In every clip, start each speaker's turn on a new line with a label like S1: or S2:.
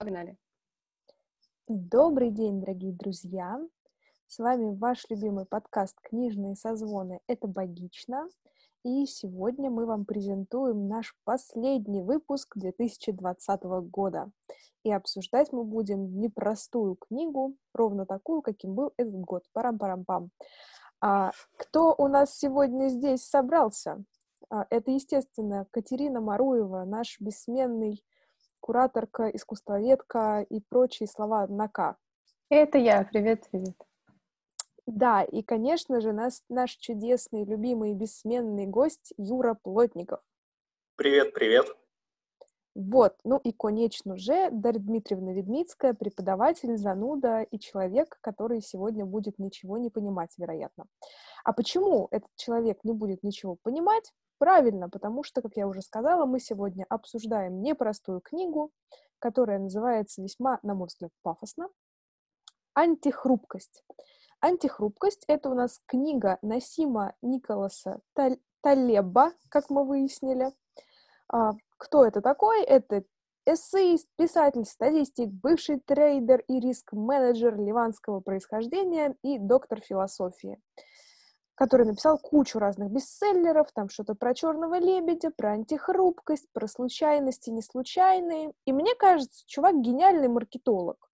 S1: Погнали.
S2: Добрый день, дорогие друзья! С вами ваш любимый подкаст «Книжные созвоны. Это богично». И сегодня мы вам презентуем наш последний выпуск 2020 года. И обсуждать мы будем непростую книгу, ровно такую, каким был этот год. Парам-парам-пам. А кто у нас сегодня здесь собрался? А, это, естественно, Катерина Маруева, наш бессменный кураторка, искусствоведка и прочие слова на «к».
S1: Это я. Привет, привет.
S2: Да, и, конечно же, нас, наш чудесный, любимый, бессменный гость Юра Плотников.
S3: Привет, привет.
S2: Вот, ну и, конечно же, Дарья Дмитриевна Ведмицкая, преподаватель, зануда и человек, который сегодня будет ничего не понимать, вероятно. А почему этот человек не будет ничего понимать? Правильно, потому что, как я уже сказала, мы сегодня обсуждаем непростую книгу, которая называется весьма, на мой взгляд, пафосно «Антихрупкость». «Антихрупкость» — это у нас книга Насима Николаса Талеба, как мы выяснили. А, кто это такой? Это эссеист, писатель, статистик, бывший трейдер и риск-менеджер ливанского происхождения и доктор философии который написал кучу разных бестселлеров, там что-то про черного лебедя, про антихрупкость, про случайности, неслучайные. И мне кажется, чувак гениальный маркетолог.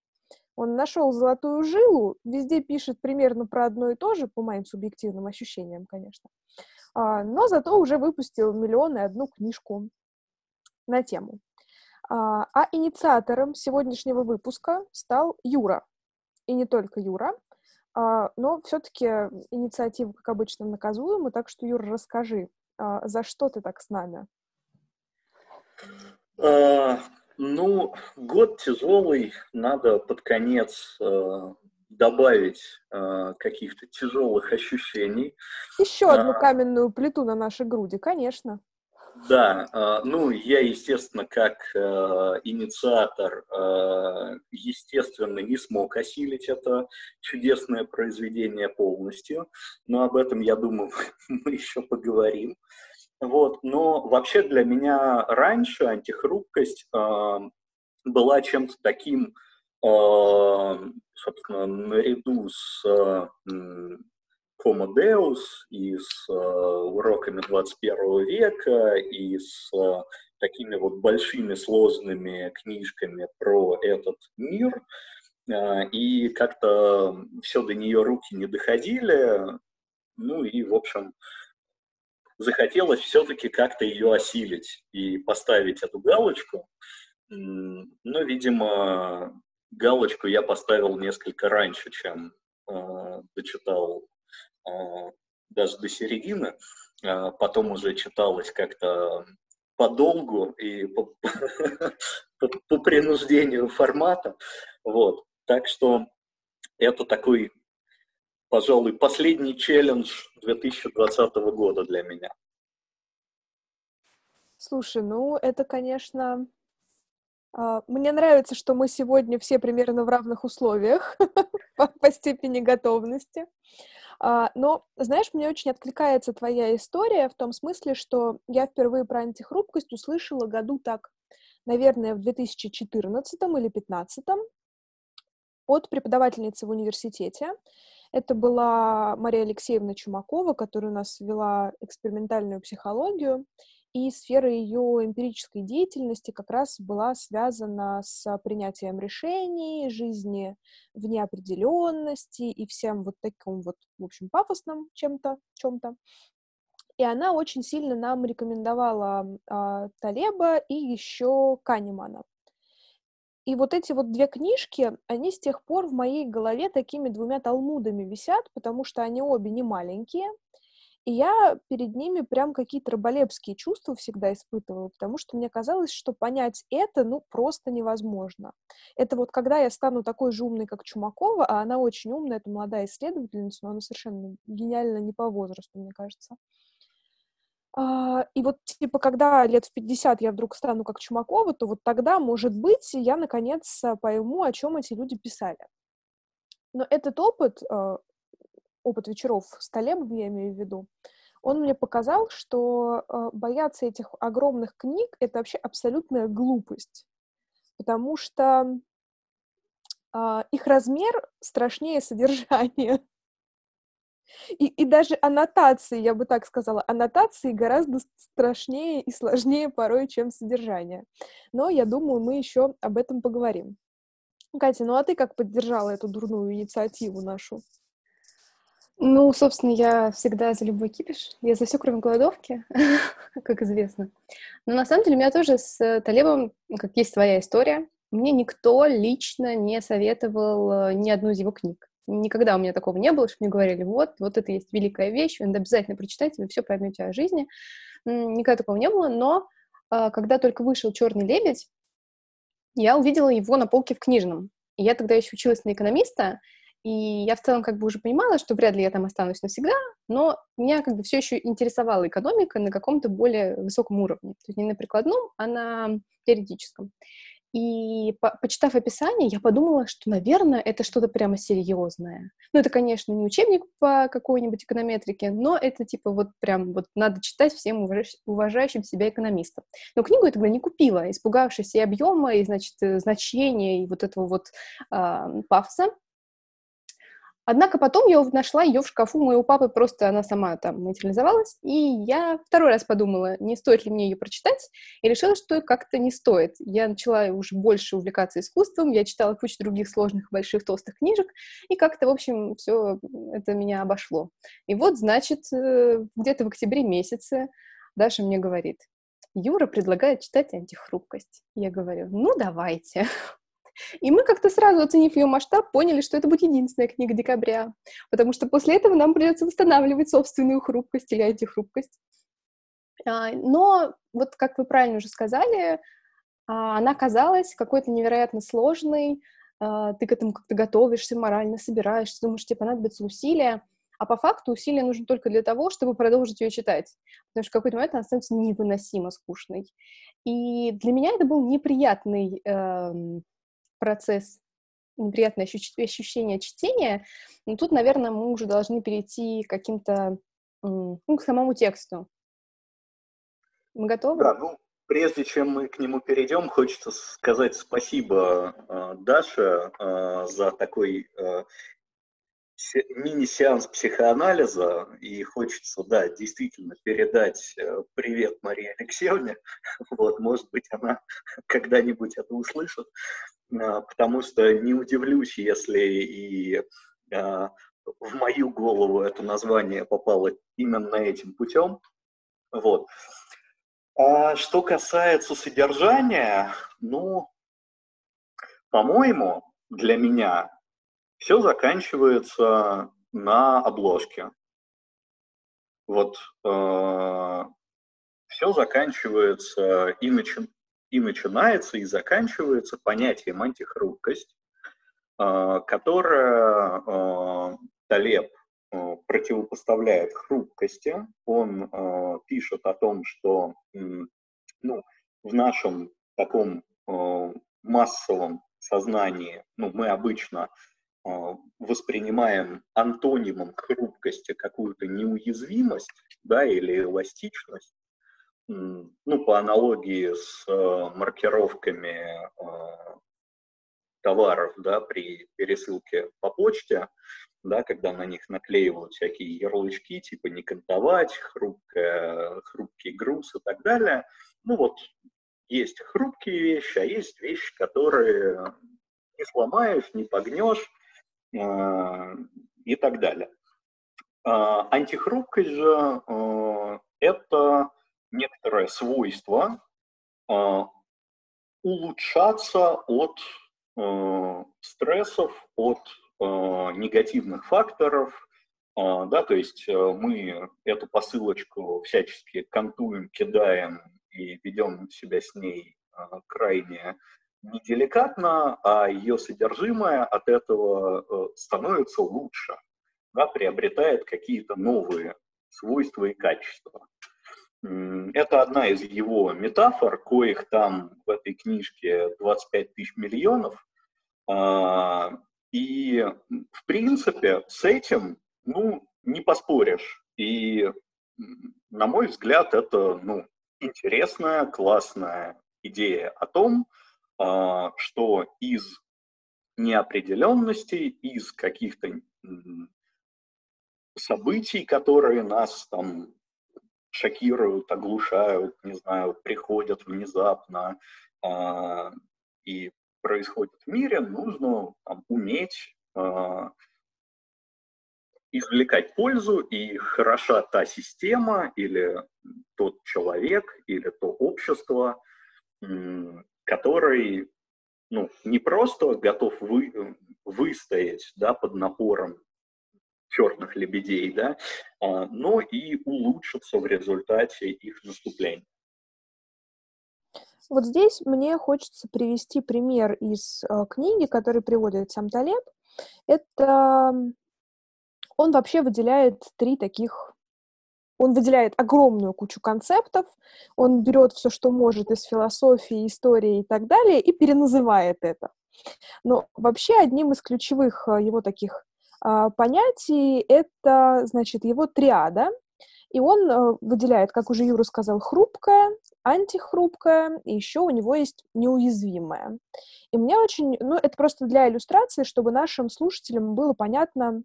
S2: Он нашел золотую жилу, везде пишет примерно про одно и то же, по моим субъективным ощущениям, конечно. А, но зато уже выпустил миллион и одну книжку на тему. А, а инициатором сегодняшнего выпуска стал Юра. И не только Юра. А, но все-таки инициатива, как обычно, наказуема, так что, Юр, расскажи, а, за что ты так с нами?
S3: А, ну, год тяжелый, надо под конец а, добавить а, каких-то тяжелых ощущений.
S2: Еще одну каменную плиту на нашей груди, конечно.
S3: Да, а, ну, я, естественно, как э, инициатор, э, естественно, не смог осилить это чудесное произведение полностью, но об этом, я думаю, мы еще поговорим. Вот, но вообще для меня раньше антихрупкость э, была чем-то таким, собственно, наряду с Homo Deus, и с э, уроками 21 века, и с э, такими вот большими сложными книжками про этот мир, э, и как-то все до нее руки не доходили, ну и, в общем, захотелось все-таки как-то ее осилить и поставить эту галочку, но, видимо, галочку я поставил несколько раньше, чем э, дочитал даже до середины, а потом уже читалось как-то подолгу и по, по, по принуждению формата. Вот. Так что это такой, пожалуй, последний челлендж 2020 года для меня.
S2: Слушай, ну это, конечно, а, мне нравится, что мы сегодня все примерно в равных условиях по степени готовности. А, но, знаешь, мне очень откликается твоя история в том смысле, что я впервые про антихрупкость услышала году так, наверное, в 2014 или 2015 от преподавательницы в университете. Это была Мария Алексеевна Чумакова, которая у нас вела экспериментальную психологию и сфера ее эмпирической деятельности как раз была связана с принятием решений, жизни в неопределенности и всем вот таким вот, в общем, пафосным чем-то, чем-то. И она очень сильно нам рекомендовала а, Талеба и еще Канемана. И вот эти вот две книжки, они с тех пор в моей голове такими двумя талмудами висят, потому что они обе не маленькие, и я перед ними прям какие-то раболепские чувства всегда испытывала, потому что мне казалось, что понять это, ну, просто невозможно. Это вот когда я стану такой же умной, как Чумакова, а она очень умная, это молодая исследовательница, но она совершенно гениальна не по возрасту, мне кажется. А, и вот, типа, когда лет в 50 я вдруг стану как Чумакова, то вот тогда, может быть, я, наконец, пойму, о чем эти люди писали. Но этот опыт, а, опыт вечеров с Талебом, я имею в виду, он мне показал, что э, бояться этих огромных книг — это вообще абсолютная глупость. потому что а, их размер страшнее содержания. И, и даже аннотации, я бы так сказала, аннотации гораздо страшнее и сложнее порой, чем содержание. Но я думаю, мы еще об этом поговорим. Катя, ну а ты как поддержала эту дурную инициативу нашу?
S1: Ну, собственно, я всегда за любой кипиш. Я за все, кроме голодовки, как известно. Но на самом деле у меня тоже с Талебом, как есть своя история. Мне никто лично не советовал э, ни одну из его книг. Никогда у меня такого не было, что мне говорили, вот, вот это есть великая вещь, вы надо обязательно прочитайте, вы все поймете о жизни. Никогда такого не было, но а, когда только вышел «Черный лебедь», я увидела его на полке в книжном. Я тогда еще училась на экономиста, и я в целом как бы уже понимала, что вряд ли я там останусь навсегда, но меня как бы все еще интересовала экономика на каком-то более высоком уровне. То есть не на прикладном, а на теоретическом. И по почитав описание, я подумала, что, наверное, это что-то прямо серьезное. Ну, это, конечно, не учебник по какой-нибудь эконометрике, но это типа вот прям вот надо читать всем уважающим, уважающим себя экономистам. Но книгу я тогда не купила, испугавшись и объема, и, значит, э, значения, и вот этого вот э, пафоса. Однако потом я нашла ее в шкафу моего папы, просто она сама там материализовалась, и я второй раз подумала, не стоит ли мне ее прочитать, и решила, что как-то не стоит. Я начала уже больше увлекаться искусством, я читала кучу других сложных, больших, толстых книжек, и как-то, в общем, все это меня обошло. И вот, значит, э, где-то в октябре месяце Даша мне говорит, Юра предлагает читать антихрупкость. Я говорю, ну, давайте. И мы как-то сразу, оценив ее масштаб, поняли, что это будет единственная книга декабря, потому что после этого нам придется восстанавливать собственную хрупкость или антихрупкость. А, но вот, как вы правильно уже сказали, а, она казалась какой-то невероятно сложной, а, ты к этому как-то готовишься, морально собираешься, думаешь, тебе понадобятся усилия, а по факту усилия нужны только для того, чтобы продолжить ее читать, потому что в какой-то момент она становится невыносимо скучной. И для меня это был неприятный эм, процесс, неприятное ощущение чтения, но тут, наверное, мы уже должны перейти к каким-то, ну, к самому тексту. Мы готовы?
S3: Да, ну, прежде чем мы к нему перейдем, хочется сказать спасибо э, Даше э, за такой э, мини-сеанс психоанализа, и хочется, да, действительно передать э, привет Марии Алексеевне. Вот, может быть, она когда-нибудь это услышит, а, потому что не удивлюсь, если и а, в мою голову это название попало именно этим путем. Вот. А что касается содержания, ну, по-моему, для меня все заканчивается на обложке. Вот э, все заканчивается и, начи, и начинается, и заканчивается понятием антихрупкость, э, которое э, Талеб э, противопоставляет хрупкости. Он э, пишет о том, что э, ну, в нашем таком э, массовом сознании, ну, мы обычно воспринимаем антонимом хрупкости какую-то неуязвимость, да, или эластичность, ну, по аналогии с э, маркировками э, товаров, да, при пересылке по почте, да, когда на них наклеивают всякие ярлычки, типа не кантовать, хрупкая, хрупкий груз и так далее. Ну вот, есть хрупкие вещи, а есть вещи, которые не сломаешь, не погнешь, и так далее. А, антихрупкость же э, – это некоторое свойство э, улучшаться от стрессов, от негативных факторов, да, то есть мы эту посылочку всячески кантуем, кидаем и ведем себя с ней крайне не деликатно, а ее содержимое от этого э, становится лучше, да, приобретает какие-то новые свойства и качества. Это одна из его метафор, коих там в этой книжке 25 тысяч миллионов. А, и, в принципе, с этим, ну, не поспоришь. И, на мой взгляд, это, ну, интересная, классная идея о том, что из неопределенностей, из каких-то событий, которые нас там шокируют, оглушают, не знаю, приходят внезапно э, и происходят в мире, нужно там, уметь э, извлекать пользу, и хороша та система или тот человек, или то общество, который ну, не просто готов вы, выстоять да, под напором черных лебедей, да, а, но и улучшится в результате их наступления.
S2: Вот здесь мне хочется привести пример из э, книги, который приводит сам Талеб. Это он вообще выделяет три таких он выделяет огромную кучу концептов, он берет все, что может из философии, истории и так далее, и переназывает это. Но вообще одним из ключевых э, его таких а, понятий это, значит, его триада, и он э, выделяет, как уже Юра сказал, хрупкое, антихрупкое, и еще у него есть неуязвимое. И мне очень, ну, это просто для иллюстрации, чтобы нашим слушателям было понятно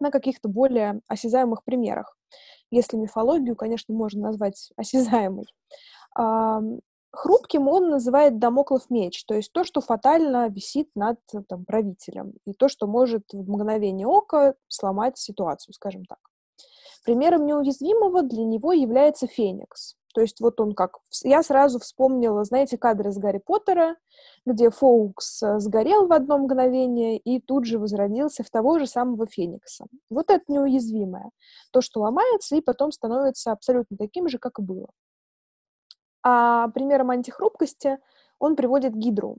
S2: на каких-то более осязаемых примерах. Если мифологию, конечно, можно назвать осязаемой. Хрупким он называет домоклов меч, то есть то, что фатально висит над там, правителем, и то, что может в мгновение ока сломать ситуацию, скажем так. Примером неуязвимого для него является Феникс. То есть вот он как... Я сразу вспомнила, знаете, кадры из Гарри Поттера, где Фоукс э, сгорел в одно мгновение и тут же возродился в того же самого Феникса. Вот это неуязвимое. То, что ломается и потом становится абсолютно таким же, как и было. А примером антихрупкости он приводит Гидру.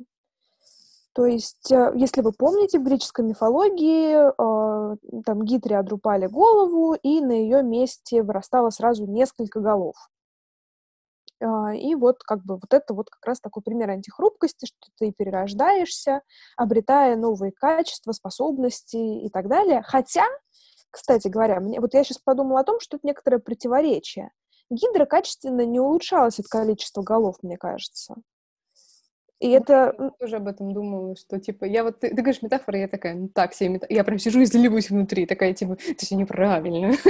S2: То есть, э, если вы помните, в греческой мифологии э, там Гидре отрубали голову, и на ее месте вырастало сразу несколько голов. Э, и вот как бы вот это вот как раз такой пример антихрупкости, что ты перерождаешься, обретая новые качества, способности и так далее. Хотя, кстати говоря, мне, вот я сейчас подумала о том, что это некоторое противоречие. Гидра качественно не улучшалась от количества голов, мне кажется.
S1: И ну, это... Я тоже об этом думала, что, типа, я вот... Ты, ты говоришь метафора, я такая, ну так себе метафора. Я прям сижу и заливаюсь внутри, такая, типа, это все неправильно.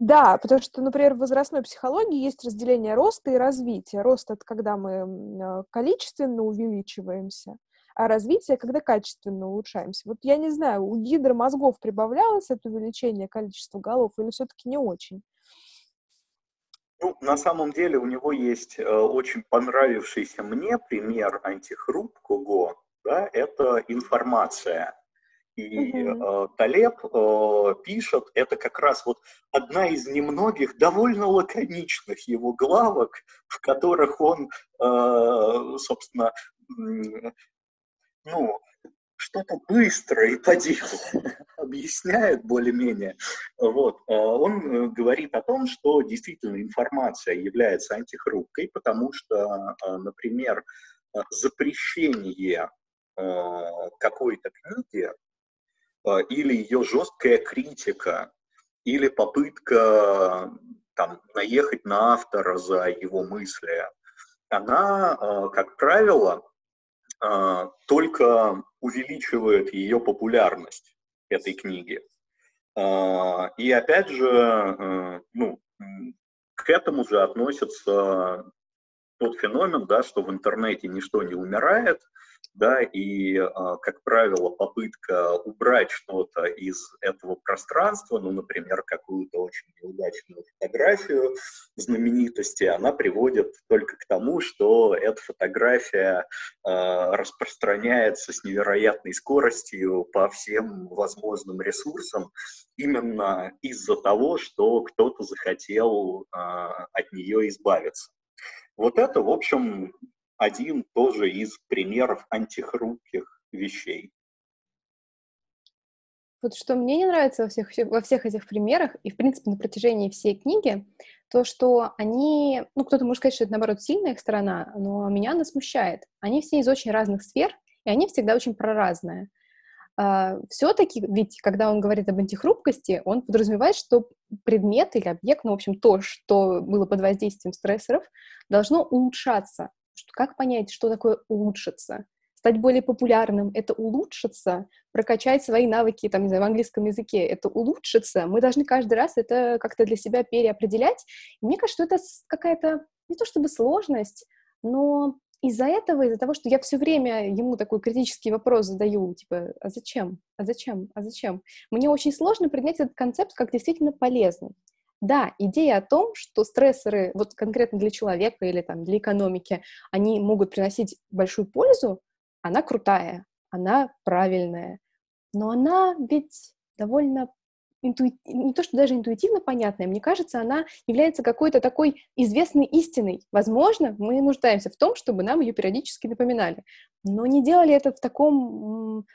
S2: Да, потому что, например, в возрастной психологии есть разделение роста и развития. Рост — это когда мы а, количественно увеличиваемся, а развитие, когда качественно улучшаемся. Вот я не знаю, у гидра мозгов прибавлялось это увеличение количества голов или все-таки не очень?
S3: Ну, на самом деле у него есть э, очень понравившийся мне пример антихрупкого, да, это информация. И э, Талеб э, пишет, это как раз вот одна из немногих довольно лаконичных его главок, в которых он, э, собственно, ну, что-то быстрое и по делу объясняет более-менее. Вот. А он э, говорит о том, что действительно информация является антихрупкой, потому что, а, например, запрещение какой-то книги или ее жесткая критика, или попытка там, наехать на автора за его мысли, она, как правило, только увеличивает ее популярность этой книги. А, и опять же, э, ну, к этому же относится тот феномен, да, что в интернете ничто не умирает, да, и, а, как правило, попытка убрать что-то из этого пространства, ну, например, какую-то очень неудачную фотографию знаменитости, она приводит только к тому, что эта фотография э, распространяется с невероятной скоростью по всем возможным ресурсам, именно из-за того, что кто-то захотел э, от нее избавиться. Вот это, в общем, один тоже из примеров антихрупких вещей.
S1: Вот что мне не нравится во всех, во всех этих примерах, и, в принципе, на протяжении всей книги, то, что они, ну, кто-то может сказать, что это, наоборот, сильная их сторона, но меня она смущает. Они все из очень разных сфер, и они всегда очень проразные. Uh, все-таки, ведь когда он говорит об антихрупкости, он подразумевает, что предмет или объект, ну, в общем, то, что было под воздействием стрессоров, должно улучшаться что как понять, что такое улучшиться? Стать более популярным — это улучшиться, прокачать свои навыки, там, не знаю, в английском языке — это улучшиться. Мы должны каждый раз это как-то для себя переопределять. И мне кажется, что это какая-то не то чтобы сложность, но из-за этого, из-за того, что я все время ему такой критический вопрос задаю, типа, а зачем? А зачем? А зачем? Мне очень сложно принять этот концепт как действительно полезный. Да, идея о том, что стрессоры, вот конкретно для человека или там для экономики, они могут приносить большую пользу, она крутая, она правильная, но она ведь довольно интуи... не то, что даже интуитивно понятная, мне кажется, она является какой-то такой известной истиной. Возможно, мы нуждаемся в том, чтобы нам ее периодически напоминали, но не делали это в таком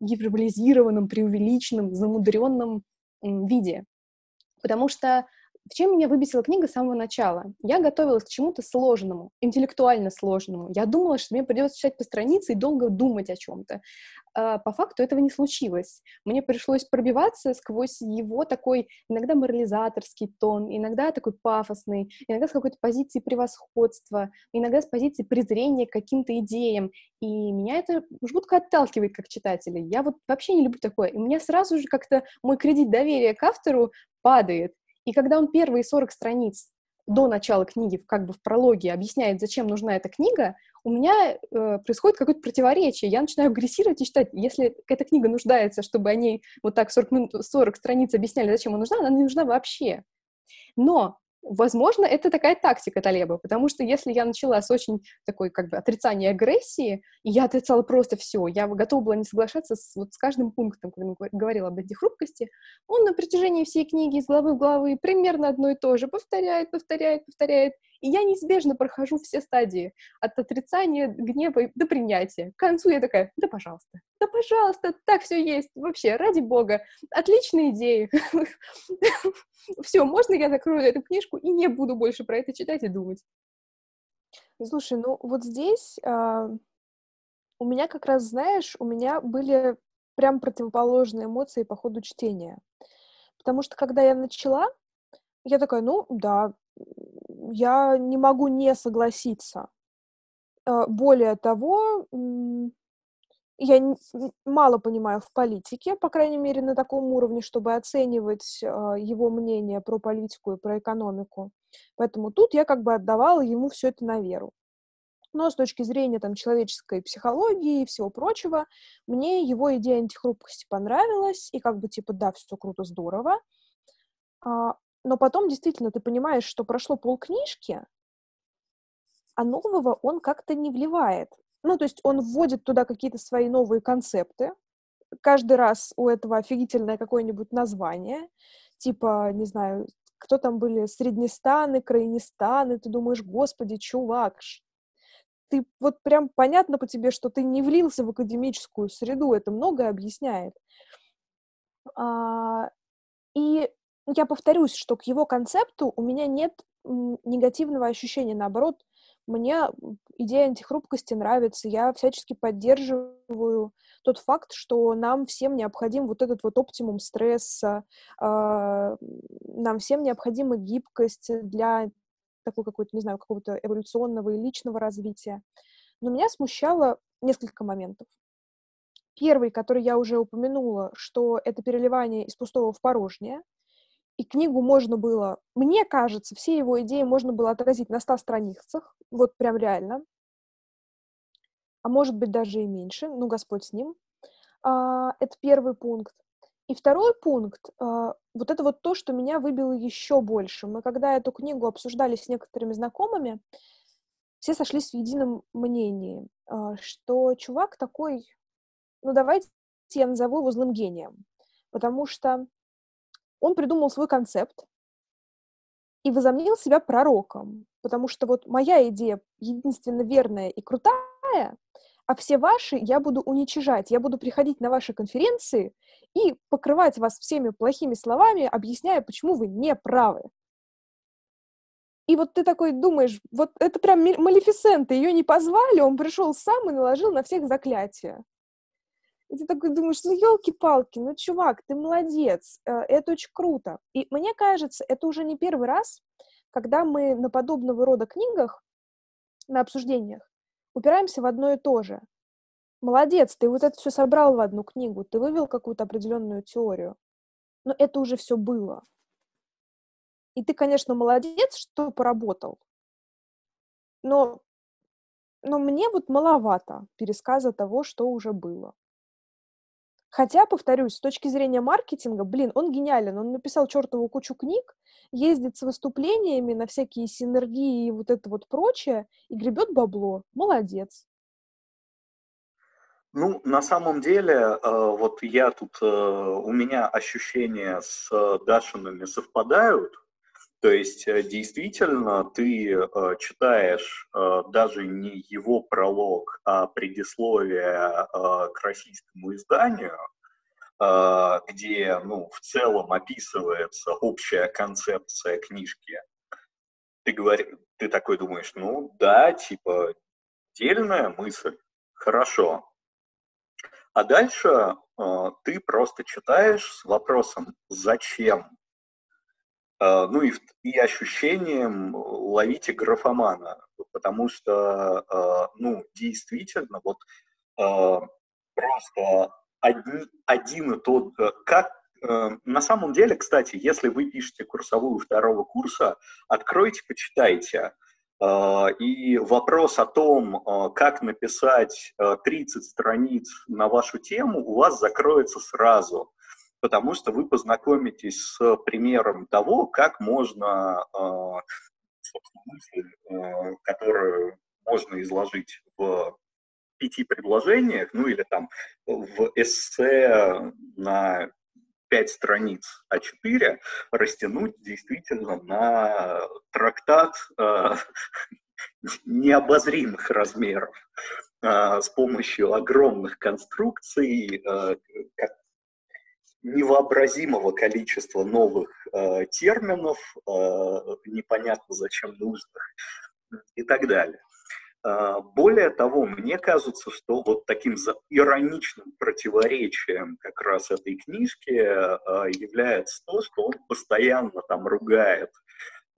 S1: гиперболизированном, преувеличенном, замудренном виде. Потому что в чем меня выбесила книга с самого начала? Я готовилась к чему-то сложному, интеллектуально сложному. Я думала, что мне придется читать по странице и долго думать о чем-то. А по факту этого не случилось. Мне пришлось пробиваться сквозь его такой иногда морализаторский тон, иногда такой пафосный, иногда с какой-то позиции превосходства, иногда с позиции презрения к каким-то идеям. И меня это жутко отталкивает как читателя. Я вот вообще не люблю такое. И у меня сразу же как-то мой кредит доверия к автору падает. И когда он первые 40 страниц до начала книги, как бы в прологе, объясняет, зачем нужна эта книга, у меня э, происходит какое-то противоречие. Я начинаю агрессировать и считать, если эта книга нуждается, чтобы они вот так 40, минут, 40 страниц объясняли, зачем она нужна, она не нужна вообще. Но Возможно, это такая тактика Талеба, потому что если я начала с очень такой как бы отрицания агрессии, и я отрицала просто все, я готова была не соглашаться с, вот, с каждым пунктом, когда он говорил об этой хрупкости, он на протяжении всей книги из главы в главы примерно одно и то же повторяет, повторяет, повторяет, и я неизбежно прохожу все стадии от отрицания, гнева до принятия. К концу я такая, да пожалуйста, да пожалуйста, так все есть, вообще, ради бога, отличные идеи. Все, можно я закрою эту книжку и не буду больше про это читать и думать.
S2: Слушай, ну вот здесь э, у меня как раз, знаешь, у меня были прям противоположные эмоции по ходу чтения. Потому что когда я начала, я такая, ну да, я не могу не согласиться. Э, более того, я мало понимаю в политике, по крайней мере, на таком уровне, чтобы оценивать а, его мнение про политику и про экономику. Поэтому тут я как бы отдавала ему все это на веру. Но с точки зрения там, человеческой психологии и всего прочего, мне его идея антихрупкости понравилась, и как бы типа, да, все круто, здорово. Но потом действительно ты понимаешь, что прошло полкнижки, а нового он как-то не вливает. Ну, то есть он вводит туда какие-то свои новые концепты. Каждый раз у этого офигительное какое-нибудь название. Типа, не знаю, кто там были, Среднестаны, Крайнестаны. Ты думаешь, господи, чувак, ты вот прям понятно по тебе, что ты не влился в академическую среду. Это многое объясняет. А, и я повторюсь, что к его концепту у меня нет негативного ощущения. Наоборот, мне идея антихрупкости нравится. Я всячески поддерживаю тот факт, что нам всем необходим вот этот вот оптимум стресса, э, нам всем необходима гибкость для такой какой-то, не знаю, какого-то эволюционного и личного развития. Но меня смущало несколько моментов. Первый, который я уже упомянула, что это переливание из пустого в порожнее — и книгу можно было, мне кажется, все его идеи можно было отразить на 100 страницах, вот прям реально, а может быть даже и меньше, ну, Господь с ним. А, это первый пункт. И второй пункт, а, вот это вот то, что меня выбило еще больше. Мы когда эту книгу обсуждали с некоторыми знакомыми, все сошлись в едином мнении, а, что чувак такой, ну давайте я назову его злым гением, потому что он придумал свой концепт и возомнил себя пророком, потому что вот моя идея единственно верная и крутая, а все ваши я буду уничижать, я буду приходить на ваши конференции и покрывать вас всеми плохими словами, объясняя, почему вы не правы. И вот ты такой думаешь, вот это прям Малефисента, ее не позвали, он пришел сам и наложил на всех заклятия. И ты такой думаешь, ну, елки-палки, ну, чувак, ты молодец, э, это очень круто. И мне кажется, это уже не первый раз, когда мы на подобного рода книгах на обсуждениях, упираемся в одно и то же. Молодец, ты вот это все собрал в одну книгу, ты вывел какую-то определенную теорию. Но это уже все было. И ты, конечно, молодец, что поработал. Но, но мне вот маловато пересказа того, что уже было. Хотя, повторюсь, с точки зрения маркетинга, блин, он гениален. Он написал чертову кучу книг, ездит с выступлениями на всякие синергии и вот это вот прочее, и гребет бабло. Молодец.
S3: Ну, на самом деле, э, вот я тут, э, у меня ощущения с Дашинами совпадают, то есть э, действительно ты э, читаешь э, даже не его пролог, а предисловие к российскому изданию, где ну, в целом описывается общая концепция книжки. Ты, говори, ты такой думаешь, ну да, типа, дельная мысль, хорошо. А дальше ты просто читаешь с вопросом, зачем ну и, и ощущением ловите графомана, потому что, а, ну, действительно, вот просто один, один и тот, э, как э, на самом деле, кстати, если вы пишете курсовую второго курса, откройте, почитайте. И вопрос о том, как написать 30 страниц на вашу тему, у вас закроется сразу потому что вы познакомитесь с примером того, как можно, а, собственно, мысль, а, которую можно изложить в пяти предложениях, ну или там в эссе на пять страниц А4 растянуть действительно на трактат э, необозримых размеров э, с помощью огромных конструкций, э, как, невообразимого количества новых э, терминов, э, непонятно зачем нужных и так далее. Э, более того, мне кажется, что вот таким ироничным противоречием как раз этой книжки э, является то, что он постоянно там ругает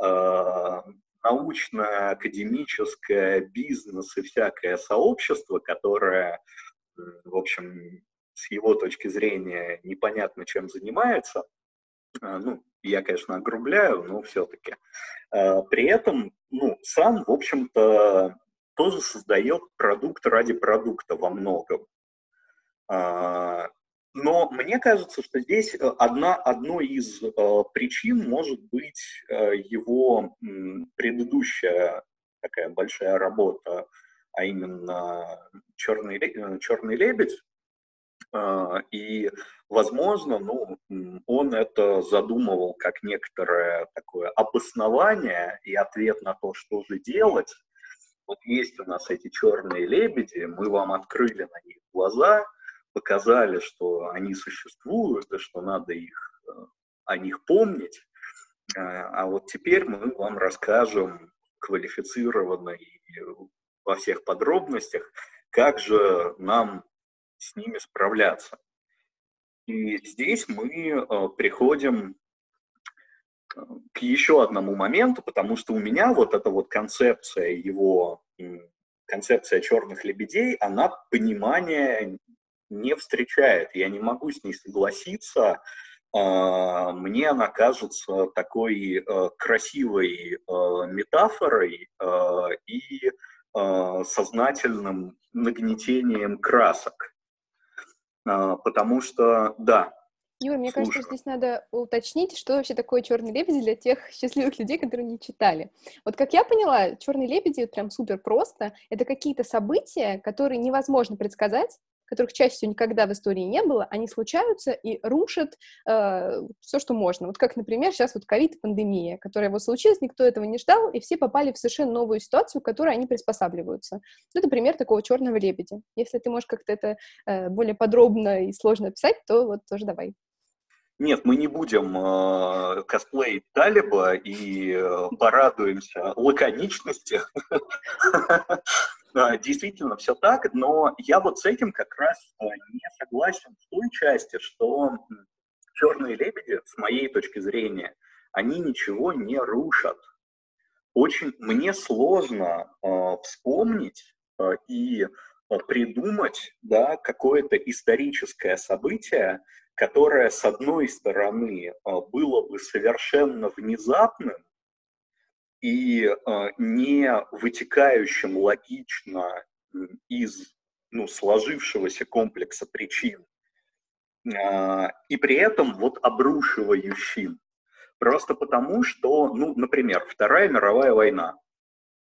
S3: э, научное, академическое, бизнес и всякое сообщество, которое, в общем, с его точки зрения непонятно, чем занимается. А, ну, я, конечно, огрубляю, но все-таки. А, при этом, ну, сам, в общем-то, тоже создает продукт ради продукта во многом. А, но мне кажется, что здесь э, одна, одной из э, причин может быть э, его предыдущая такая большая работа, а именно «Черный, черный лебедь», и, возможно, ну, он это задумывал как некоторое такое обоснование и ответ на то, что же делать. Вот есть у нас эти черные лебеди, мы вам открыли на них глаза, показали, что они существуют и что надо их, э, о них помнить. А, а вот теперь мы вам расскажем квалифицированно и во всех подробностях, как же нам с ними справляться. И здесь мы э, приходим э, к еще одному моменту, потому что у меня вот эта вот концепция его, концепция черных лебедей, она понимания не встречает. Я не могу с ней согласиться. Э, мне она кажется такой красивой метафорой и сознательным нагнетением красок. А, потому что, да.
S1: Юр, мне слушаю. кажется, здесь надо уточнить, что вообще такое черный лебедь для тех счастливых людей, которые не читали. Вот как я поняла, черные лебеди прям супер просто. Это какие-то события, которые невозможно предсказать, которых чаще всего никогда в истории не было, они случаются и рушат э, все, что можно. Вот как, например, сейчас вот ковид пандемия, которая вот случилась, никто этого не ждал, и все попали в совершенно новую ситуацию, к которой они приспосабливаются. Это пример такого черного лебедя. Если ты можешь как-то это э, более подробно и сложно описать, то вот тоже давай.
S3: Нет, мы не будем э, косплеить Талиба и э, порадуемся лаконичности. Действительно, все так, но я вот с этим как раз э, не согласен в той части, что черные лебеди, с моей точки зрения, они ничего не рушат. очень мне сложно э, вспомнить э, и придумать да, какое-то историческое событие, которое, с одной стороны, было бы совершенно внезапным и не вытекающим логично из ну, сложившегося комплекса причин, и при этом вот обрушивающим Просто потому, что, ну, например, Вторая мировая война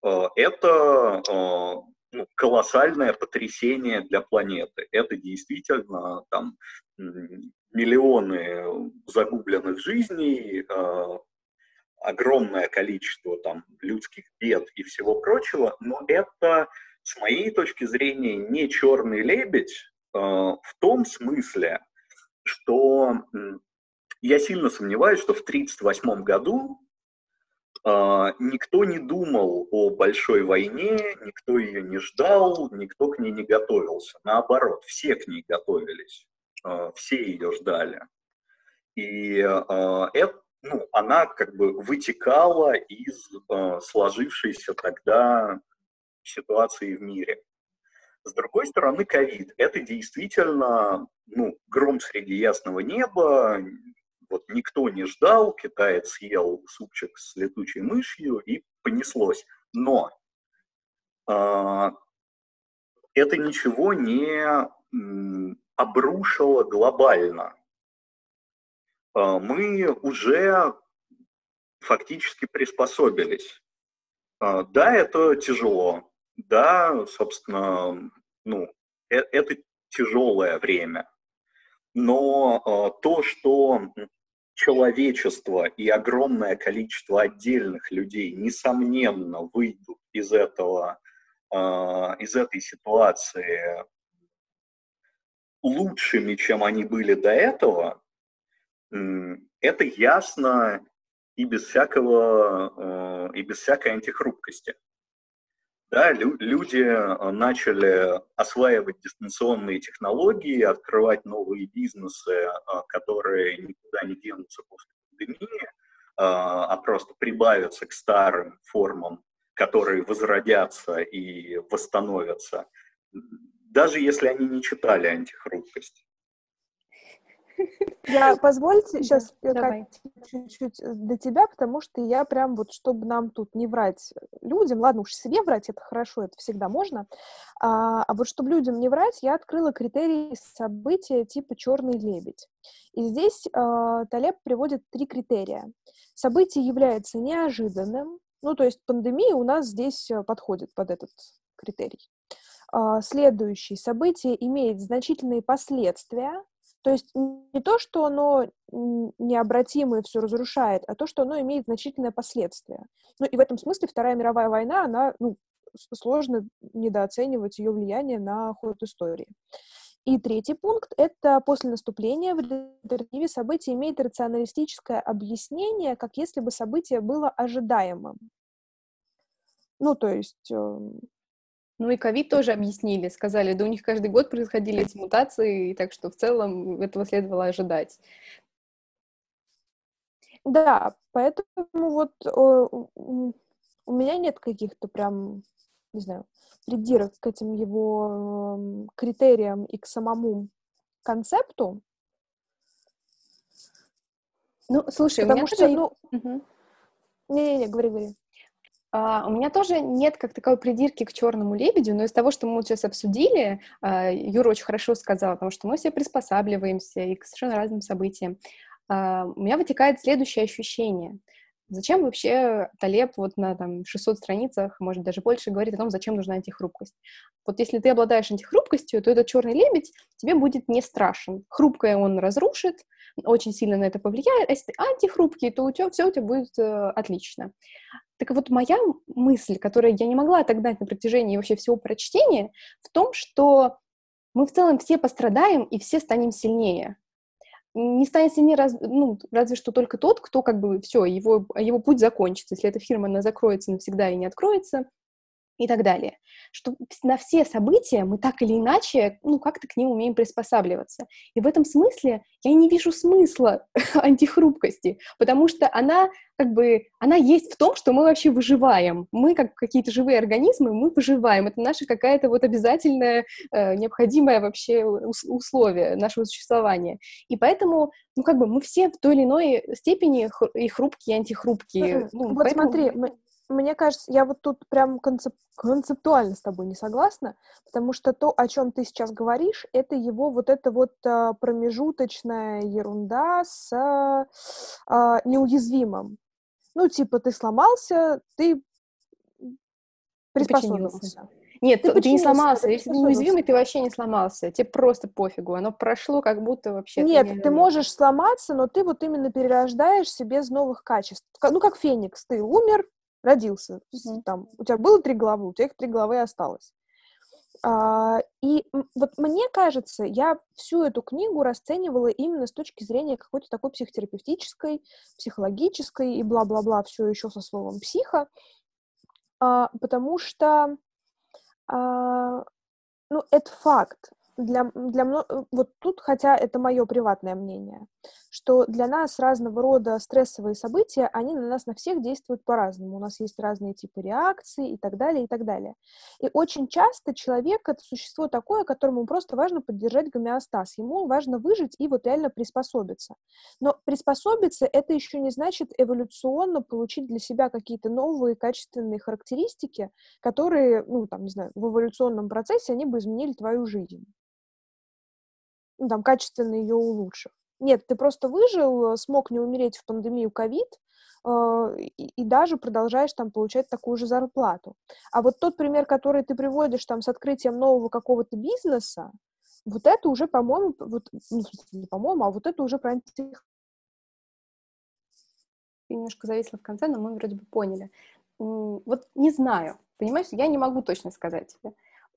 S3: э, – это ну, колоссальное потрясение для планеты. Это действительно там миллионы загубленных жизней, огромное количество там людских бед и всего прочего, но это, с моей точки зрения, не черный лебедь в том смысле, что я сильно сомневаюсь, что в 1938 году э, никто не думал о большой войне, никто ее не ждал, никто к ней не готовился. Наоборот, все к ней готовились, э, все ее ждали. И э, это, ну, она как бы вытекала из э, сложившейся тогда ситуации в мире. С другой стороны, ковид – это действительно ну, гром среди ясного неба, вот никто не ждал, китаец съел супчик с летучей мышью и понеслось. Но э, это ничего не м, обрушило глобально. Э, мы уже фактически приспособились. Э, да, это тяжело. Да, собственно, ну, э, это тяжелое время. Но то, что человечество и огромное количество отдельных людей, несомненно, выйдут из этого, из этой ситуации лучшими, чем они были до этого, это ясно и без всякого, э, и без всякой антихрупкости. Да, лю- люди э, начали осваивать дистанционные технологии, открывать новые бизнесы, э, которые никуда не денутся после пандемии, а просто прибавятся к старым формам, которые возродятся и восстановятся, даже если они не читали антихрупкость.
S2: Я позвольте сейчас чуть-чуть э, до тебя, потому что я прям вот, чтобы нам тут не врать людям, ладно уж себе врать, это хорошо, это всегда можно, а, а вот чтобы людям не врать, я открыла критерии события типа «Черный лебедь». И здесь э, Талеб приводит три критерия. Событие является неожиданным, ну, то есть пандемия у нас здесь э, подходит под этот критерий. Э, следующий. Событие имеет значительные последствия, то есть не то, что оно необратимо и все разрушает, а то, что оно имеет значительное последствие. Ну и в этом смысле Вторая мировая война, она, ну, сложно недооценивать ее влияние на ход истории. И третий пункт — это после наступления в альтернативе события имеет рационалистическое объяснение, как если бы событие было ожидаемым. Ну, то есть эм,
S1: ну и ковид тоже объяснили, сказали, да у них каждый год происходили эти мутации, так что в целом этого следовало ожидать.
S2: Да, поэтому вот о, у меня нет каких-то прям, не знаю, придирок к этим его э, критериям и к самому концепту.
S1: Ну, слушай, Потому у меня что, тоже... ну...
S2: Угу. Не-не-не, говори, говори.
S1: А, у меня тоже нет как таковой придирки к черному лебедю, но из того, что мы вот сейчас обсудили, а, Юра очень хорошо сказала, потому что мы все приспосабливаемся и к совершенно разным событиям. А, у меня вытекает следующее ощущение. Зачем вообще Талеб вот на там, 600 страницах, может, даже больше, говорит о том, зачем нужна антихрупкость? Вот если ты обладаешь антихрупкостью, то этот черный лебедь тебе будет не страшен. Хрупкое он разрушит, очень сильно на это повлияет, а если ты антихрупкий, то у тебя все у тебя будет э, отлично. Так вот, моя мысль, которую я не могла отогнать на протяжении вообще всего прочтения, в том, что мы в целом все пострадаем и все станем сильнее. Не станет сильнее раз, ну, разве что только тот, кто как бы все, его, его путь закончится. Если эта фирма, она закроется навсегда и не откроется, и так далее. Что на все события мы так или иначе, ну, как-то к ним умеем приспосабливаться. И в этом смысле я не вижу смысла антихрупкости, потому что она как бы, она есть в том, что мы вообще выживаем. Мы, как какие-то живые организмы, мы выживаем. Это наша какая-то вот обязательная, э, необходимое вообще условие нашего существования. И поэтому, ну, как бы мы все в той или иной степени и хрупкие, и антихрупкие. Ну,
S2: вот поэтому... смотри, мне кажется, я вот тут прям концеп... концептуально с тобой не согласна, потому что то, о чем ты сейчас говоришь, это его вот эта вот а, промежуточная ерунда с а, неуязвимым. Ну, типа, ты сломался, ты приспособился.
S1: Нет, ты, ты не сломался. Если ты неуязвимый, ты вообще не сломался. Тебе просто пофигу. Оно прошло, как будто вообще...
S2: Нет, ты, ты можешь сломаться, но ты вот именно перерождаешься без новых качеств. Ну, как Феникс. Ты умер, родился. Mm-hmm. Там, у тебя было три главы, у тебя их три главы осталось. А, и вот мне кажется, я всю эту книгу расценивала именно с точки зрения какой-то такой психотерапевтической, психологической и бла-бла-бла, все еще со словом психа, а, потому что, а, ну, это факт. Для, для вот тут, хотя это мое приватное мнение, что для нас разного рода стрессовые события, они на нас на всех действуют по-разному. У нас есть разные типы реакций и так далее, и так далее. И очень часто человек — это существо такое, которому просто важно поддержать гомеостаз. Ему важно выжить и вот реально приспособиться. Но приспособиться — это еще не значит эволюционно получить для себя какие-то новые качественные характеристики, которые, ну, там, не знаю, в эволюционном процессе они бы изменили твою жизнь. Ну, там, качественно ее улучшив. Нет, ты просто выжил, смог не умереть в пандемию ковид, э, и, даже продолжаешь там получать такую же зарплату. А вот тот пример, который ты приводишь там с открытием нового какого-то бизнеса, вот это уже, по-моему, вот, ну, не по-моему, а вот это уже про антих...
S1: Ты немножко зависла в конце, но мы вроде бы поняли. Вот не знаю, понимаешь, я не могу точно сказать.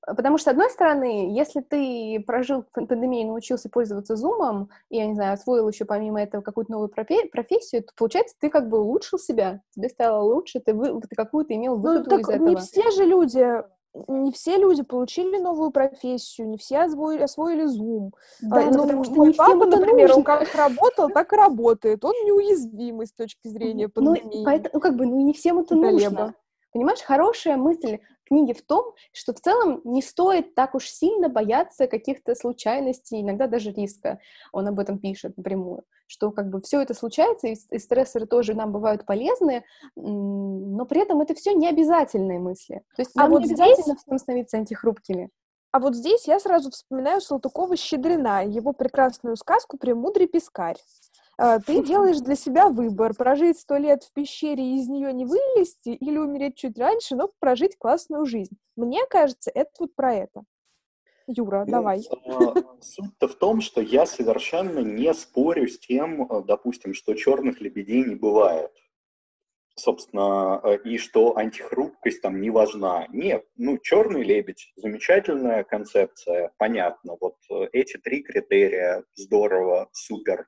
S1: Потому что, с одной стороны, если ты прожил пандемию и научился пользоваться Zoom, и, я не знаю, освоил еще помимо этого какую-то новую профессию, то, получается, ты как бы улучшил себя, тебе стало лучше, ты, вы, ты какую-то имел ну, выгоду
S2: ну,
S1: из
S2: этого. Не все же люди не все люди получили новую профессию, не все освоили, освоили Zoom.
S1: Да, а, ну,
S2: потому что мой папа, например, нужно. он как работал, так и работает. Он неуязвимый с точки зрения ну, пандемии.
S1: Ну, поэтому, ну как бы, ну, не всем это нужно. Понимаешь, хорошая мысль книги в том, что в целом не стоит так уж сильно бояться каких-то случайностей, иногда даже риска. Он об этом пишет напрямую, что как бы все это случается, и, и стрессоры тоже нам бывают полезны, но при этом это все не обязательные мысли. То есть а нам вот не обязательно здесь... становиться антихрупкими.
S2: А вот здесь я сразу вспоминаю Салтыкова-Щедрина, его прекрасную сказку «Премудрый пескарь». А, ты делаешь для себя выбор, прожить сто лет в пещере и из нее не вылезти, или умереть чуть раньше, но прожить классную жизнь. Мне кажется, это вот про это. Юра, ну, давай.
S3: Суть-то в том, что я совершенно не спорю с тем, а, допустим, что черных лебедей не бывает. Собственно, и что антихрупкость там не важна. Нет, ну, черный лебедь, замечательная концепция, понятно. Вот э, эти три критерия, здорово, супер.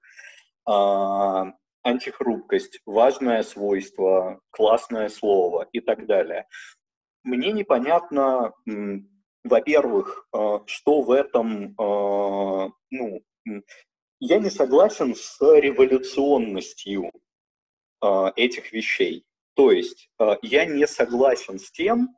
S3: А, антихрупкость, важное свойство, классное слово и так далее. Мне непонятно, во-первых, а, что в этом, а, ну, я не согласен с революционностью этих вещей. То есть я не согласен с тем,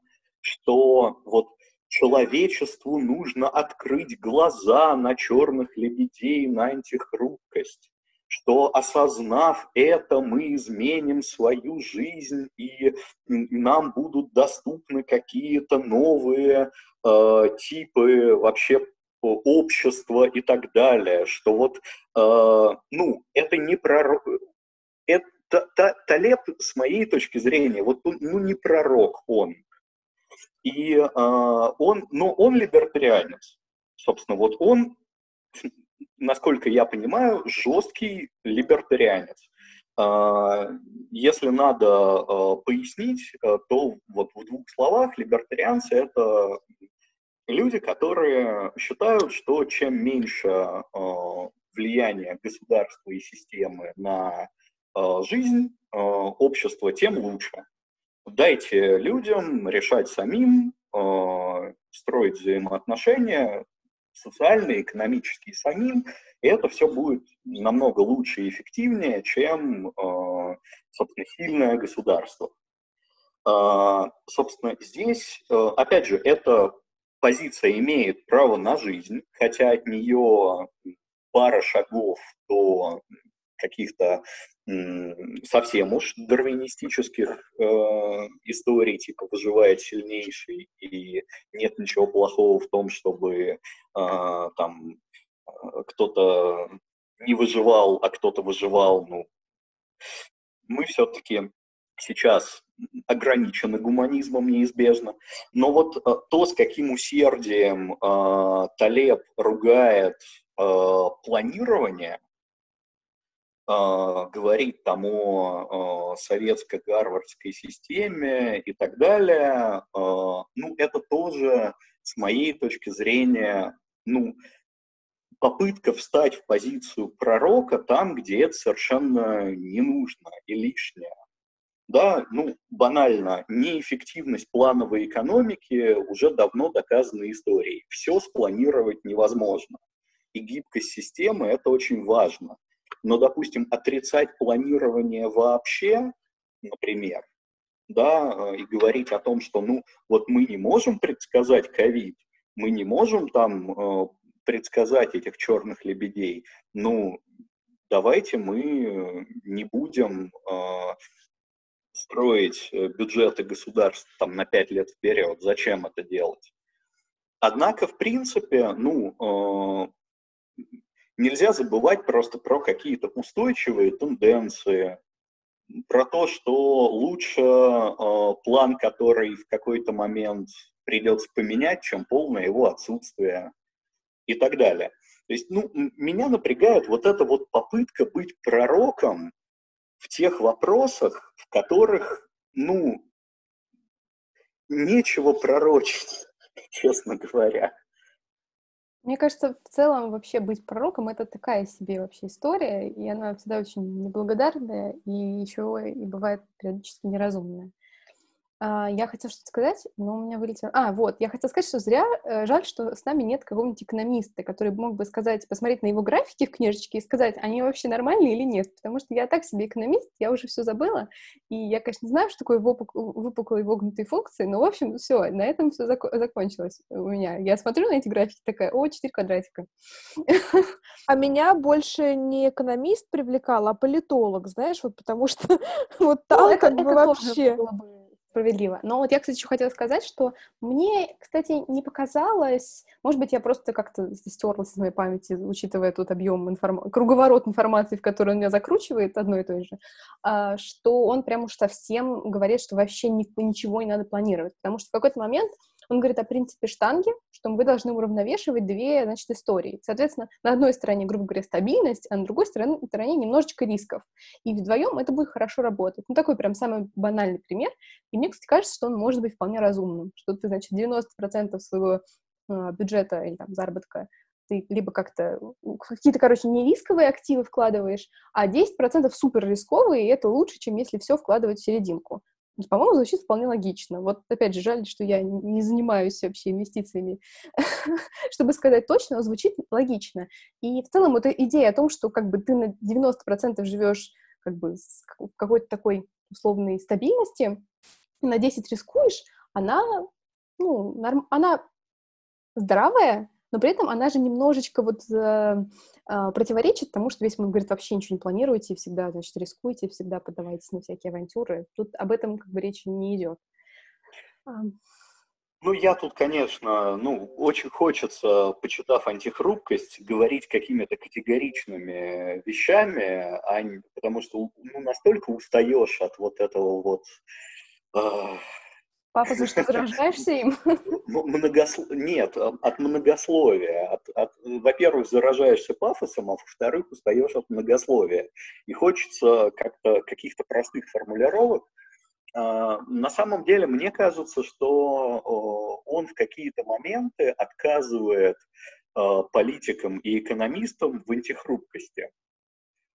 S3: что вот человечеству нужно открыть глаза на черных лебедей, на антихрупкость что осознав это, мы изменим свою жизнь, и нам будут доступны какие-то новые э, типы вообще общества и так далее, что вот, э, ну, это не пророк, это Талеб, с моей точки зрения, вот, ну, не пророк он, и э, он, но он либертарианец, собственно, вот он насколько я понимаю, жесткий либертарианец. А, если надо а, пояснить, а, то вот в двух словах либертарианцы — это люди, которые считают, что чем меньше влияния государства и системы на жизнь общества, тем лучше. дайте людям решать самим, строить взаимоотношения социальные, экономические самим, и это все будет намного лучше и эффективнее, чем, э, собственно, сильное государство. Э, собственно, здесь, э, опять же, эта позиция имеет право на жизнь, хотя от нее пара шагов до каких-то совсем уж дарвинистических э, историй, типа выживает сильнейший, и нет ничего плохого в том, чтобы э, там э, кто-то не выживал, а кто-то выживал. Ну, мы все-таки сейчас ограничены гуманизмом неизбежно. Но вот э, то, с каким усердием э, Талеб ругает э, планирование, говорит там о э, советско-гарвардской системе и так далее, э, ну, это тоже, с моей точки зрения, ну, попытка встать в позицию пророка там, где это совершенно не нужно и лишнее. Да, ну, банально, неэффективность плановой экономики уже давно доказана историей. Все спланировать невозможно. И гибкость системы – это очень важно. Но, допустим, отрицать планирование вообще, например, да, и говорить о том, что, ну, вот мы не можем предсказать ковид, мы не можем там э, предсказать этих черных лебедей, ну, давайте мы не будем э, строить э, бюджеты государств там, на пять лет вперед. Зачем это делать? Однако, в принципе, ну, э, нельзя забывать просто про какие-то устойчивые тенденции, про то, что лучше э, план, который в какой-то момент придется поменять, чем полное его отсутствие и так далее. То есть, ну, меня напрягает вот эта вот попытка быть пророком в тех вопросах, в которых, ну, нечего пророчить, честно говоря.
S1: Мне кажется, в целом вообще быть пророком — это такая себе вообще история, и она всегда очень неблагодарная, и еще и бывает периодически неразумная. А, я хотела что-то сказать, но у меня вылетело... А, вот, я хотела сказать, что зря, э, жаль, что с нами нет какого-нибудь экономиста, который мог бы сказать, посмотреть на его графики в книжечке и сказать, они вообще нормальные или нет, потому что я так себе экономист, я уже все забыла, и я, конечно, знаю, что такое выпук... выпуклые вогнутые функции, но, в общем, все, на этом все зак... закончилось у меня. Я смотрю на эти графики, такая, о, 4 квадратика.
S2: А меня больше не экономист привлекал, а политолог, знаешь, вот потому что вот там как бы вообще
S1: справедливо. Но вот я, кстати, еще хотела сказать, что мне, кстати, не показалось, может быть, я просто как-то стерлась из моей памяти, учитывая тот объем информации, круговорот информации, в который он меня закручивает, одно и то же, а, что он прям уж совсем говорит, что вообще ничего не надо планировать. Потому что в какой-то момент он говорит о принципе штанги, что вы должны уравновешивать две, значит, истории. Соответственно, на одной стороне, грубо говоря, стабильность, а на другой стороне, стороне немножечко рисков. И вдвоем это будет хорошо работать. Ну, такой прям самый банальный пример. И мне, кстати, кажется, что он может быть вполне разумным, что ты, значит, 90% своего э, бюджета или там заработка ты либо как-то какие-то, короче, не рисковые активы вкладываешь, а 10% супер рисковые, и это лучше, чем если все вкладывать в серединку. По-моему, звучит вполне логично. Вот, опять же, жаль, что я не занимаюсь вообще инвестициями, чтобы сказать точно, но звучит логично. И в целом вот идея о том, что как бы ты на 90% живешь как бы в какой-то такой условной стабильности, на 10 рискуешь, она, ну, норм... она здравая, но при этом она же немножечко вот э, э, противоречит тому, что весь мир говорит, вообще ничего не планируйте, всегда, значит, рискуйте, всегда поддавайтесь на всякие авантюры. Тут об этом как бы речи не идет.
S3: Ну, я тут, конечно, ну, очень хочется, почитав антихрупкость, говорить какими-то категоричными вещами, а не, потому что ну, настолько устаешь от вот этого вот
S1: э, Папа, что заражаешься им?
S3: Многослов... Нет, а, от многословия. Во-первых, заражаешься пафосом, а во-вторых, устаешь от многословия. И хочется как-то каких-то простых формулировок. А, на самом деле, мне кажется, что он в какие-то моменты отказывает а, политикам и экономистам в антихрупкости.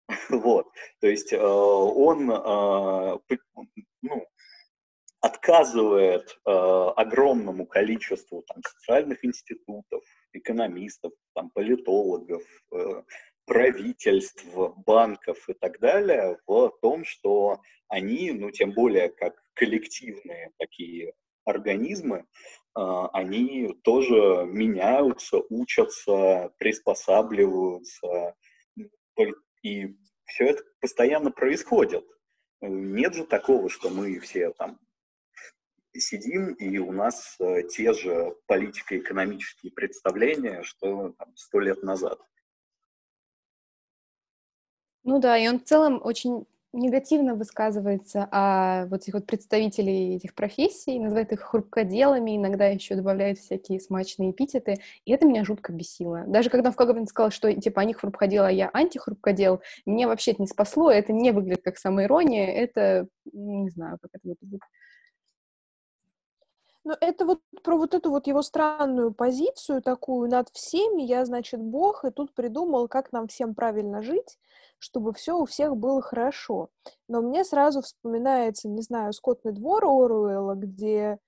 S3: Вот, то есть он, ну, отказывает э, огромному количеству там, социальных институтов, экономистов, там, политологов, э, правительств, банков и так далее в том, что они, ну, тем более как коллективные такие организмы, а, они тоже меняются, учатся, приспосабливаются, и все это постоянно происходит. Нет же такого, что мы все там сидим, и у нас э, те же политико-экономические представления, что сто лет назад.
S1: Ну да, и он в целом очень негативно высказывается о вот этих вот представителей этих профессий, называет их хрупкоделами, иногда еще добавляет всякие смачные эпитеты, и это меня жутко бесило. Даже когда в Кагабин сказал, что типа они хрупкодел, а я антихрупкодел, меня вообще это не спасло, это не выглядит как самоирония, это, не знаю, как это выглядит.
S2: Ну, это вот про вот эту вот его странную позицию такую над всеми, я, значит, бог, и тут придумал, как нам всем правильно жить, чтобы все у всех было хорошо. Но мне сразу вспоминается, не знаю, скотный двор Оруэлла, где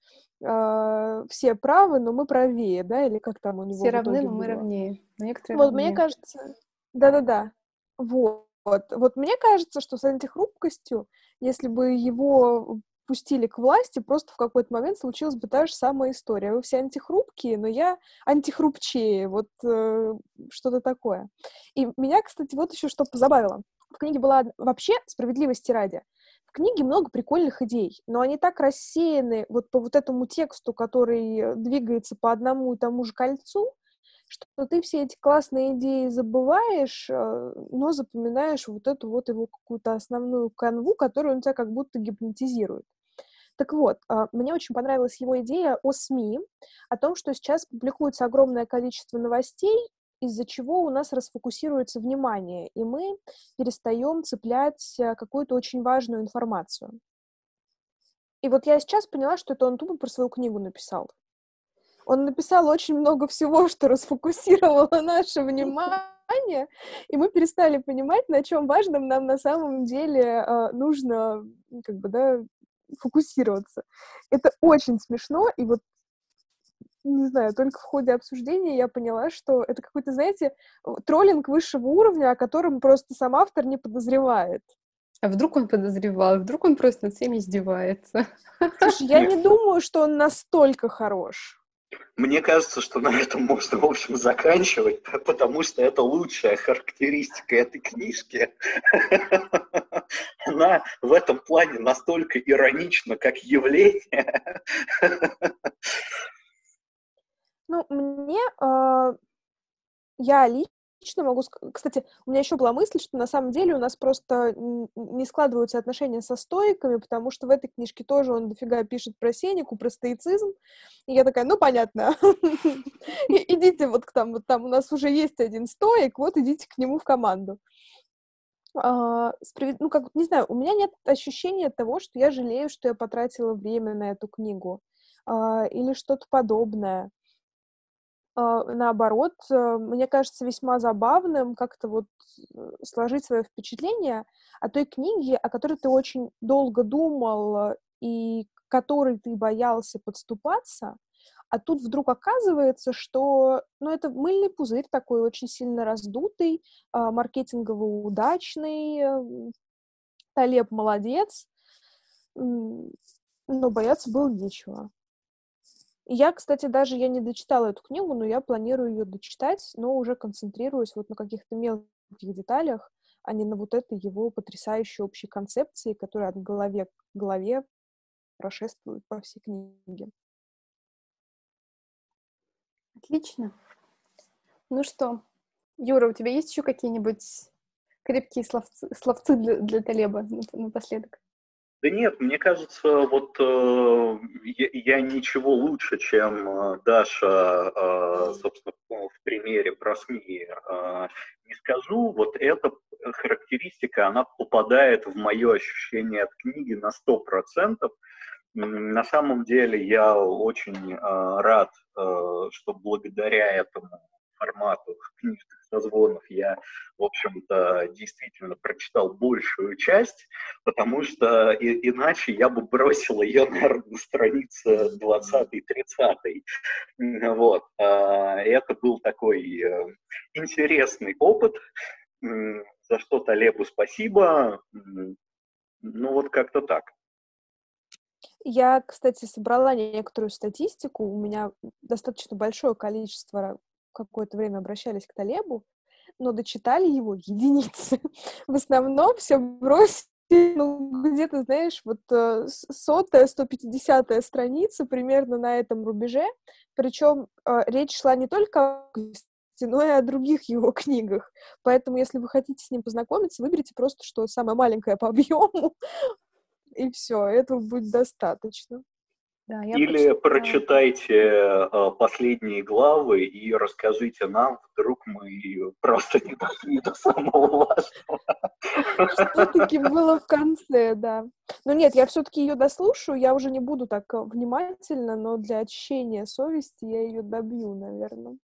S2: э, все правы, но мы правее, да, или как там у него
S1: Все равны, но мы равнее. Но
S2: некоторые вот равнее. мне кажется, да-да-да, вот. Вот мне кажется, что с антихрупкостью, если бы его пустили к власти, просто в какой-то момент случилась бы та же самая история. Вы все антихрупкие, но я антихрупчее, вот э, что-то такое. И меня, кстати, вот еще что позабавило. В книге была вообще справедливости ради. В книге много прикольных идей, но они так рассеяны вот по вот этому тексту, который двигается по одному и тому же кольцу, что ты все эти классные идеи забываешь, э, но запоминаешь вот эту вот его какую-то основную канву, которую он тебя как будто гипнотизирует. Так вот, а, мне очень понравилась его идея о СМИ, о том, что сейчас публикуется огромное количество новостей, из-за чего у нас расфокусируется внимание, и мы перестаем цеплять э, какую-то очень важную информацию. И вот я сейчас поняла, что это он тупо про свою книгу написал. Он написал очень много всего, что расфокусировало наше внимание, и мы перестали понимать, на чем важном нам на самом деле э, нужно, как бы, да, фокусироваться. Это очень смешно, и вот не знаю, только в ходе обсуждения я поняла, что это какой-то, знаете, троллинг высшего уровня, о котором просто сам автор не подозревает.
S1: А вдруг он подозревал, вдруг он просто над всеми издевается?
S2: Слушай, я не думаю, что он настолько хорош.
S3: Мне кажется, что на этом можно, в общем, заканчивать, потому что это лучшая характеристика этой книжки. Она в этом плане настолько иронична, как явление.
S2: Ну, мне... Э, я лично лично могу сказать... Кстати, у меня еще была мысль, что на самом деле у нас просто не складываются отношения со стоиками, потому что в этой книжке тоже он дофига пишет про Сенику, про стоицизм. И я такая, ну, понятно. Идите вот к там, вот там у нас уже есть один стоик, вот идите к нему в команду. А, ну, как, не знаю, у меня нет ощущения того, что я жалею, что я потратила время на эту книгу. А, или что-то подобное. А, наоборот, э, мне кажется весьма забавным как-то вот э, сложить свое впечатление о той книге, о которой ты очень долго думал и которой ты боялся подступаться, а тут вдруг оказывается, что ну, это мыльный пузырь такой очень сильно раздутый, а, маркетингово удачный, Талеб молодец, но бояться было нечего. Я, кстати, даже я не дочитала эту книгу, но я планирую ее дочитать, но уже концентрируюсь вот на каких-то мелких деталях, а не на вот этой его потрясающей общей концепции, которая от голове к голове прошествует по всей книге.
S1: Отлично. Ну что, Юра, у тебя есть еще какие-нибудь крепкие словцы, словцы для, для Талеба напоследок?
S3: Да нет, мне кажется, вот э, я, я ничего лучше, чем э, Даша, э, собственно, в примере про СМИ э, не скажу. Вот эта характеристика, она попадает в мое ощущение от книги на сто процентов. На самом деле я очень э, рад, э, что благодаря этому формату книжных созвонов я, в общем-то, действительно прочитал большую часть, потому что и, иначе я бы бросил ее, наверное, на странице 20-30. Вот. А, это был такой э, интересный опыт, за что Талебу спасибо. Ну вот как-то так.
S2: Я, кстати, собрала некоторую статистику. У меня достаточно большое количество какое-то время обращались к Талебу, но дочитали его единицы. В основном все бросили ну, где-то, знаешь, вот э, сотая, 150 страница примерно на этом рубеже. Причем э, речь шла не только о но и о других его книгах. Поэтому, если вы хотите с ним познакомиться, выберите просто, что самое маленькое по объему, и все, этого будет достаточно.
S3: Да, Или прочитала... прочитайте э, последние главы и расскажите нам, вдруг мы просто не дошли до самого важного.
S2: Что-таки было в конце, да. Но нет, я все-таки ее дослушаю, я уже не буду так э, внимательно, но для очищения совести я ее добью, наверное.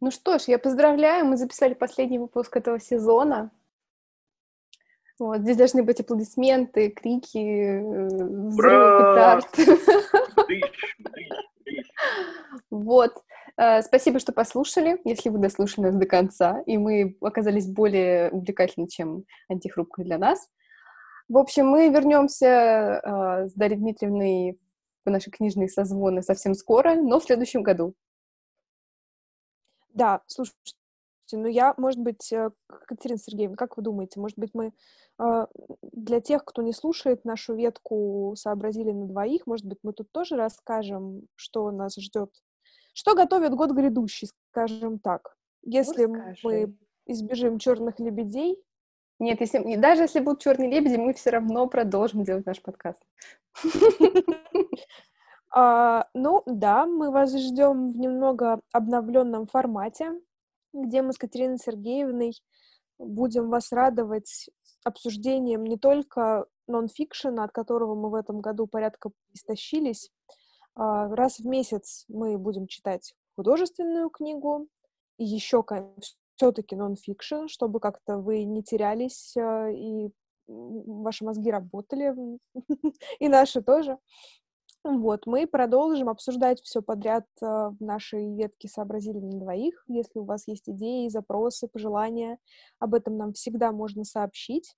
S1: Ну что ж, я поздравляю, мы записали последний выпуск этого сезона. Вот, здесь должны быть аплодисменты, крики, э, взрывы петард. Вот. Э, спасибо, что послушали, если вы дослушали нас до конца, и мы оказались более увлекательны, чем антихрупкой для нас. В общем, мы вернемся э, с Дарьей Дмитриевной в наши книжные созвоны совсем скоро, но в следующем году.
S2: Да, слушайте, ну я, может быть, Катерина Сергеевна, как вы думаете, может быть, мы а, для тех, кто не слушает нашу ветку «Сообразили на двоих», может быть, мы тут тоже расскажем, что нас ждет, что готовит год грядущий, скажем так. Если мы избежим черных лебедей,
S1: нет, если, даже если будут черные лебеди, мы все равно продолжим делать наш подкаст.
S2: А, ну да, мы вас ждем в немного обновленном формате, где мы с Катериной Сергеевной будем вас радовать обсуждением не только нон-фикшена, от которого мы в этом году порядка истощились. А, раз в месяц мы будем читать художественную книгу и еще все-таки нон-фикшн, чтобы как-то вы не терялись а, и ваши мозги работали, и наши тоже. Вот, мы продолжим обсуждать все подряд э, в нашей ветке «Сообразили на двоих». Если у вас есть идеи, запросы, пожелания, об этом нам всегда можно сообщить.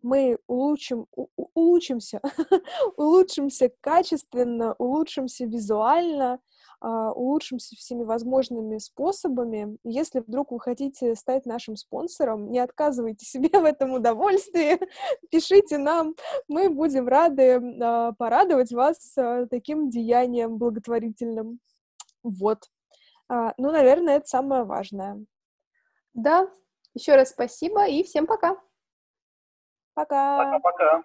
S2: Мы улучшим, у, улучшимся, улучшимся качественно, улучшимся визуально, а, улучшимся всеми возможными способами. Если вдруг вы хотите стать нашим спонсором, не отказывайте себе в этом удовольствии, пишите нам, мы будем рады а, порадовать вас а, таким деянием благотворительным. Вот. Ну, наверное, это самое важное.
S1: Да, еще раз спасибо и всем пока.
S2: Пока.
S3: Пока-пока.